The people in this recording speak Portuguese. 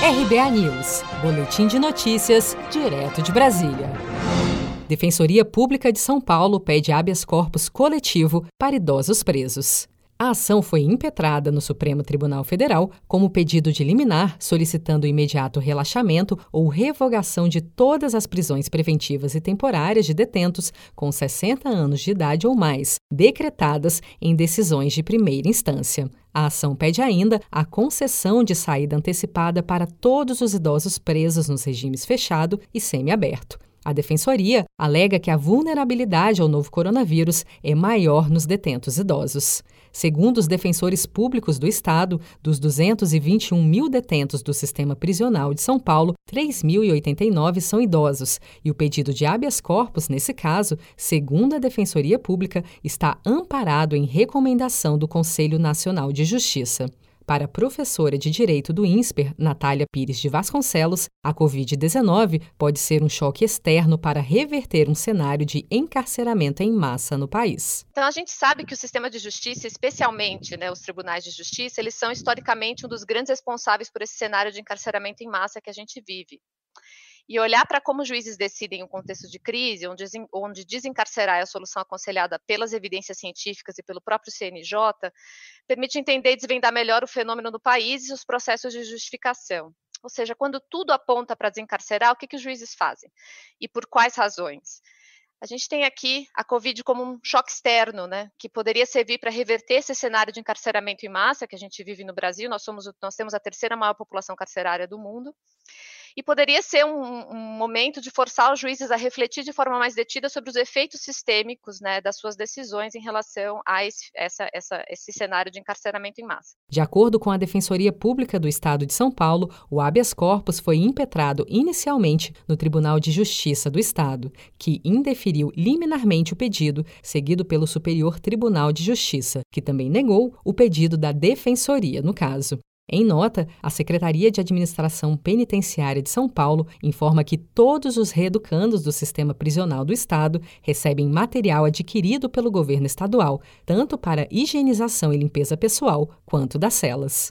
RBA News, Boletim de Notícias, direto de Brasília. Defensoria Pública de São Paulo pede habeas corpus coletivo para idosos presos. A ação foi impetrada no Supremo Tribunal Federal como pedido de liminar solicitando imediato relaxamento ou revogação de todas as prisões preventivas e temporárias de detentos com 60 anos de idade ou mais, decretadas em decisões de primeira instância. A ação pede ainda a concessão de saída antecipada para todos os idosos presos nos regimes fechado e semiaberto. A defensoria alega que a vulnerabilidade ao novo coronavírus é maior nos detentos idosos. Segundo os defensores públicos do Estado, dos 221 mil detentos do sistema prisional de São Paulo, 3.089 são idosos, e o pedido de habeas corpus, nesse caso, segundo a Defensoria Pública, está amparado em recomendação do Conselho Nacional de Justiça. Para a professora de Direito do INSPER, Natália Pires de Vasconcelos, a Covid-19 pode ser um choque externo para reverter um cenário de encarceramento em massa no país. Então, a gente sabe que o sistema de justiça, especialmente né, os tribunais de justiça, eles são historicamente um dos grandes responsáveis por esse cenário de encarceramento em massa que a gente vive e olhar para como juízes decidem em um contexto de crise, onde, onde desencarcerar é a solução aconselhada pelas evidências científicas e pelo próprio CNJ, permite entender e desvendar melhor o fenômeno no país e os processos de justificação. Ou seja, quando tudo aponta para desencarcerar, o que, que os juízes fazem? E por quais razões? A gente tem aqui a Covid como um choque externo, né, que poderia servir para reverter esse cenário de encarceramento em massa que a gente vive no Brasil. Nós, somos, nós temos a terceira maior população carcerária do mundo e poderia ser um, um, momento de forçar os juízes a refletir de forma mais detida sobre os efeitos sistêmicos né, das suas decisões em relação a esse, essa, essa, esse cenário de encarceramento em massa. De acordo com a Defensoria Pública do Estado de São Paulo, o habeas corpus foi impetrado inicialmente no Tribunal de Justiça do Estado, que indeferiu liminarmente o pedido, seguido pelo Superior Tribunal de Justiça, que também negou o pedido da Defensoria no caso. Em nota, a Secretaria de Administração Penitenciária de São Paulo informa que todos os reeducandos do sistema prisional do Estado recebem material adquirido pelo governo estadual, tanto para higienização e limpeza pessoal, quanto das celas.